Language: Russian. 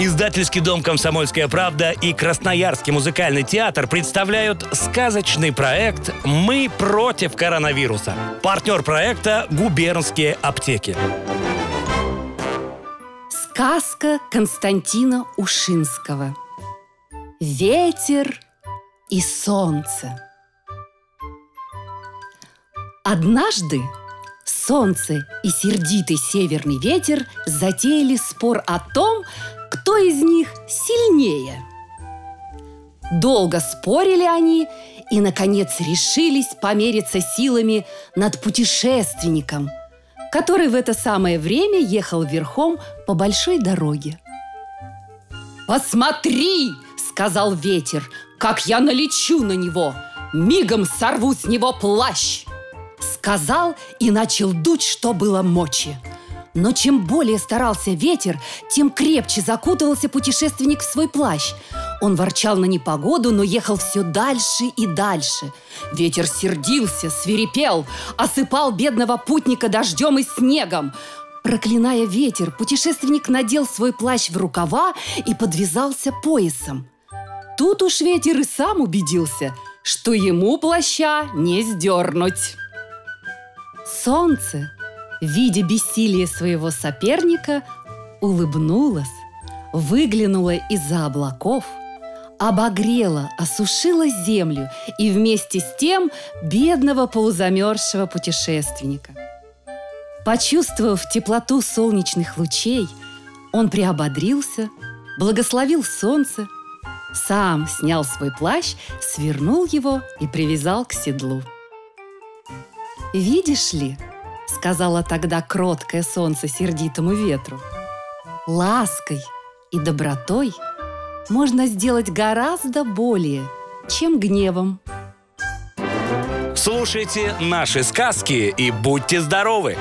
Издательский дом «Комсомольская правда» и Красноярский музыкальный театр представляют сказочный проект «Мы против коронавируса». Партнер проекта «Губернские аптеки». Сказка Константина Ушинского Ветер и солнце Однажды солнце и сердитый северный ветер затеяли спор о том, кто из них сильнее. Долго спорили они и, наконец, решились помериться силами над путешественником, который в это самое время ехал верхом по большой дороге. «Посмотри!» – сказал ветер, – «как я налечу на него! Мигом сорву с него плащ!» Сказал и начал дуть, что было мочи – но чем более старался ветер, тем крепче закутывался путешественник в свой плащ. Он ворчал на непогоду, но ехал все дальше и дальше. Ветер сердился, свирепел, осыпал бедного путника дождем и снегом. Проклиная ветер, путешественник надел свой плащ в рукава и подвязался поясом. Тут уж ветер и сам убедился, что ему плаща не сдернуть. Солнце видя бессилие своего соперника, улыбнулась, выглянула из-за облаков, обогрела, осушила землю и вместе с тем бедного полузамерзшего путешественника. Почувствовав теплоту солнечных лучей, он приободрился, благословил солнце, сам снял свой плащ, свернул его и привязал к седлу. Видишь ли, сказала тогда кроткое солнце сердитому ветру. Лаской и добротой можно сделать гораздо более, чем гневом. Слушайте наши сказки и будьте здоровы!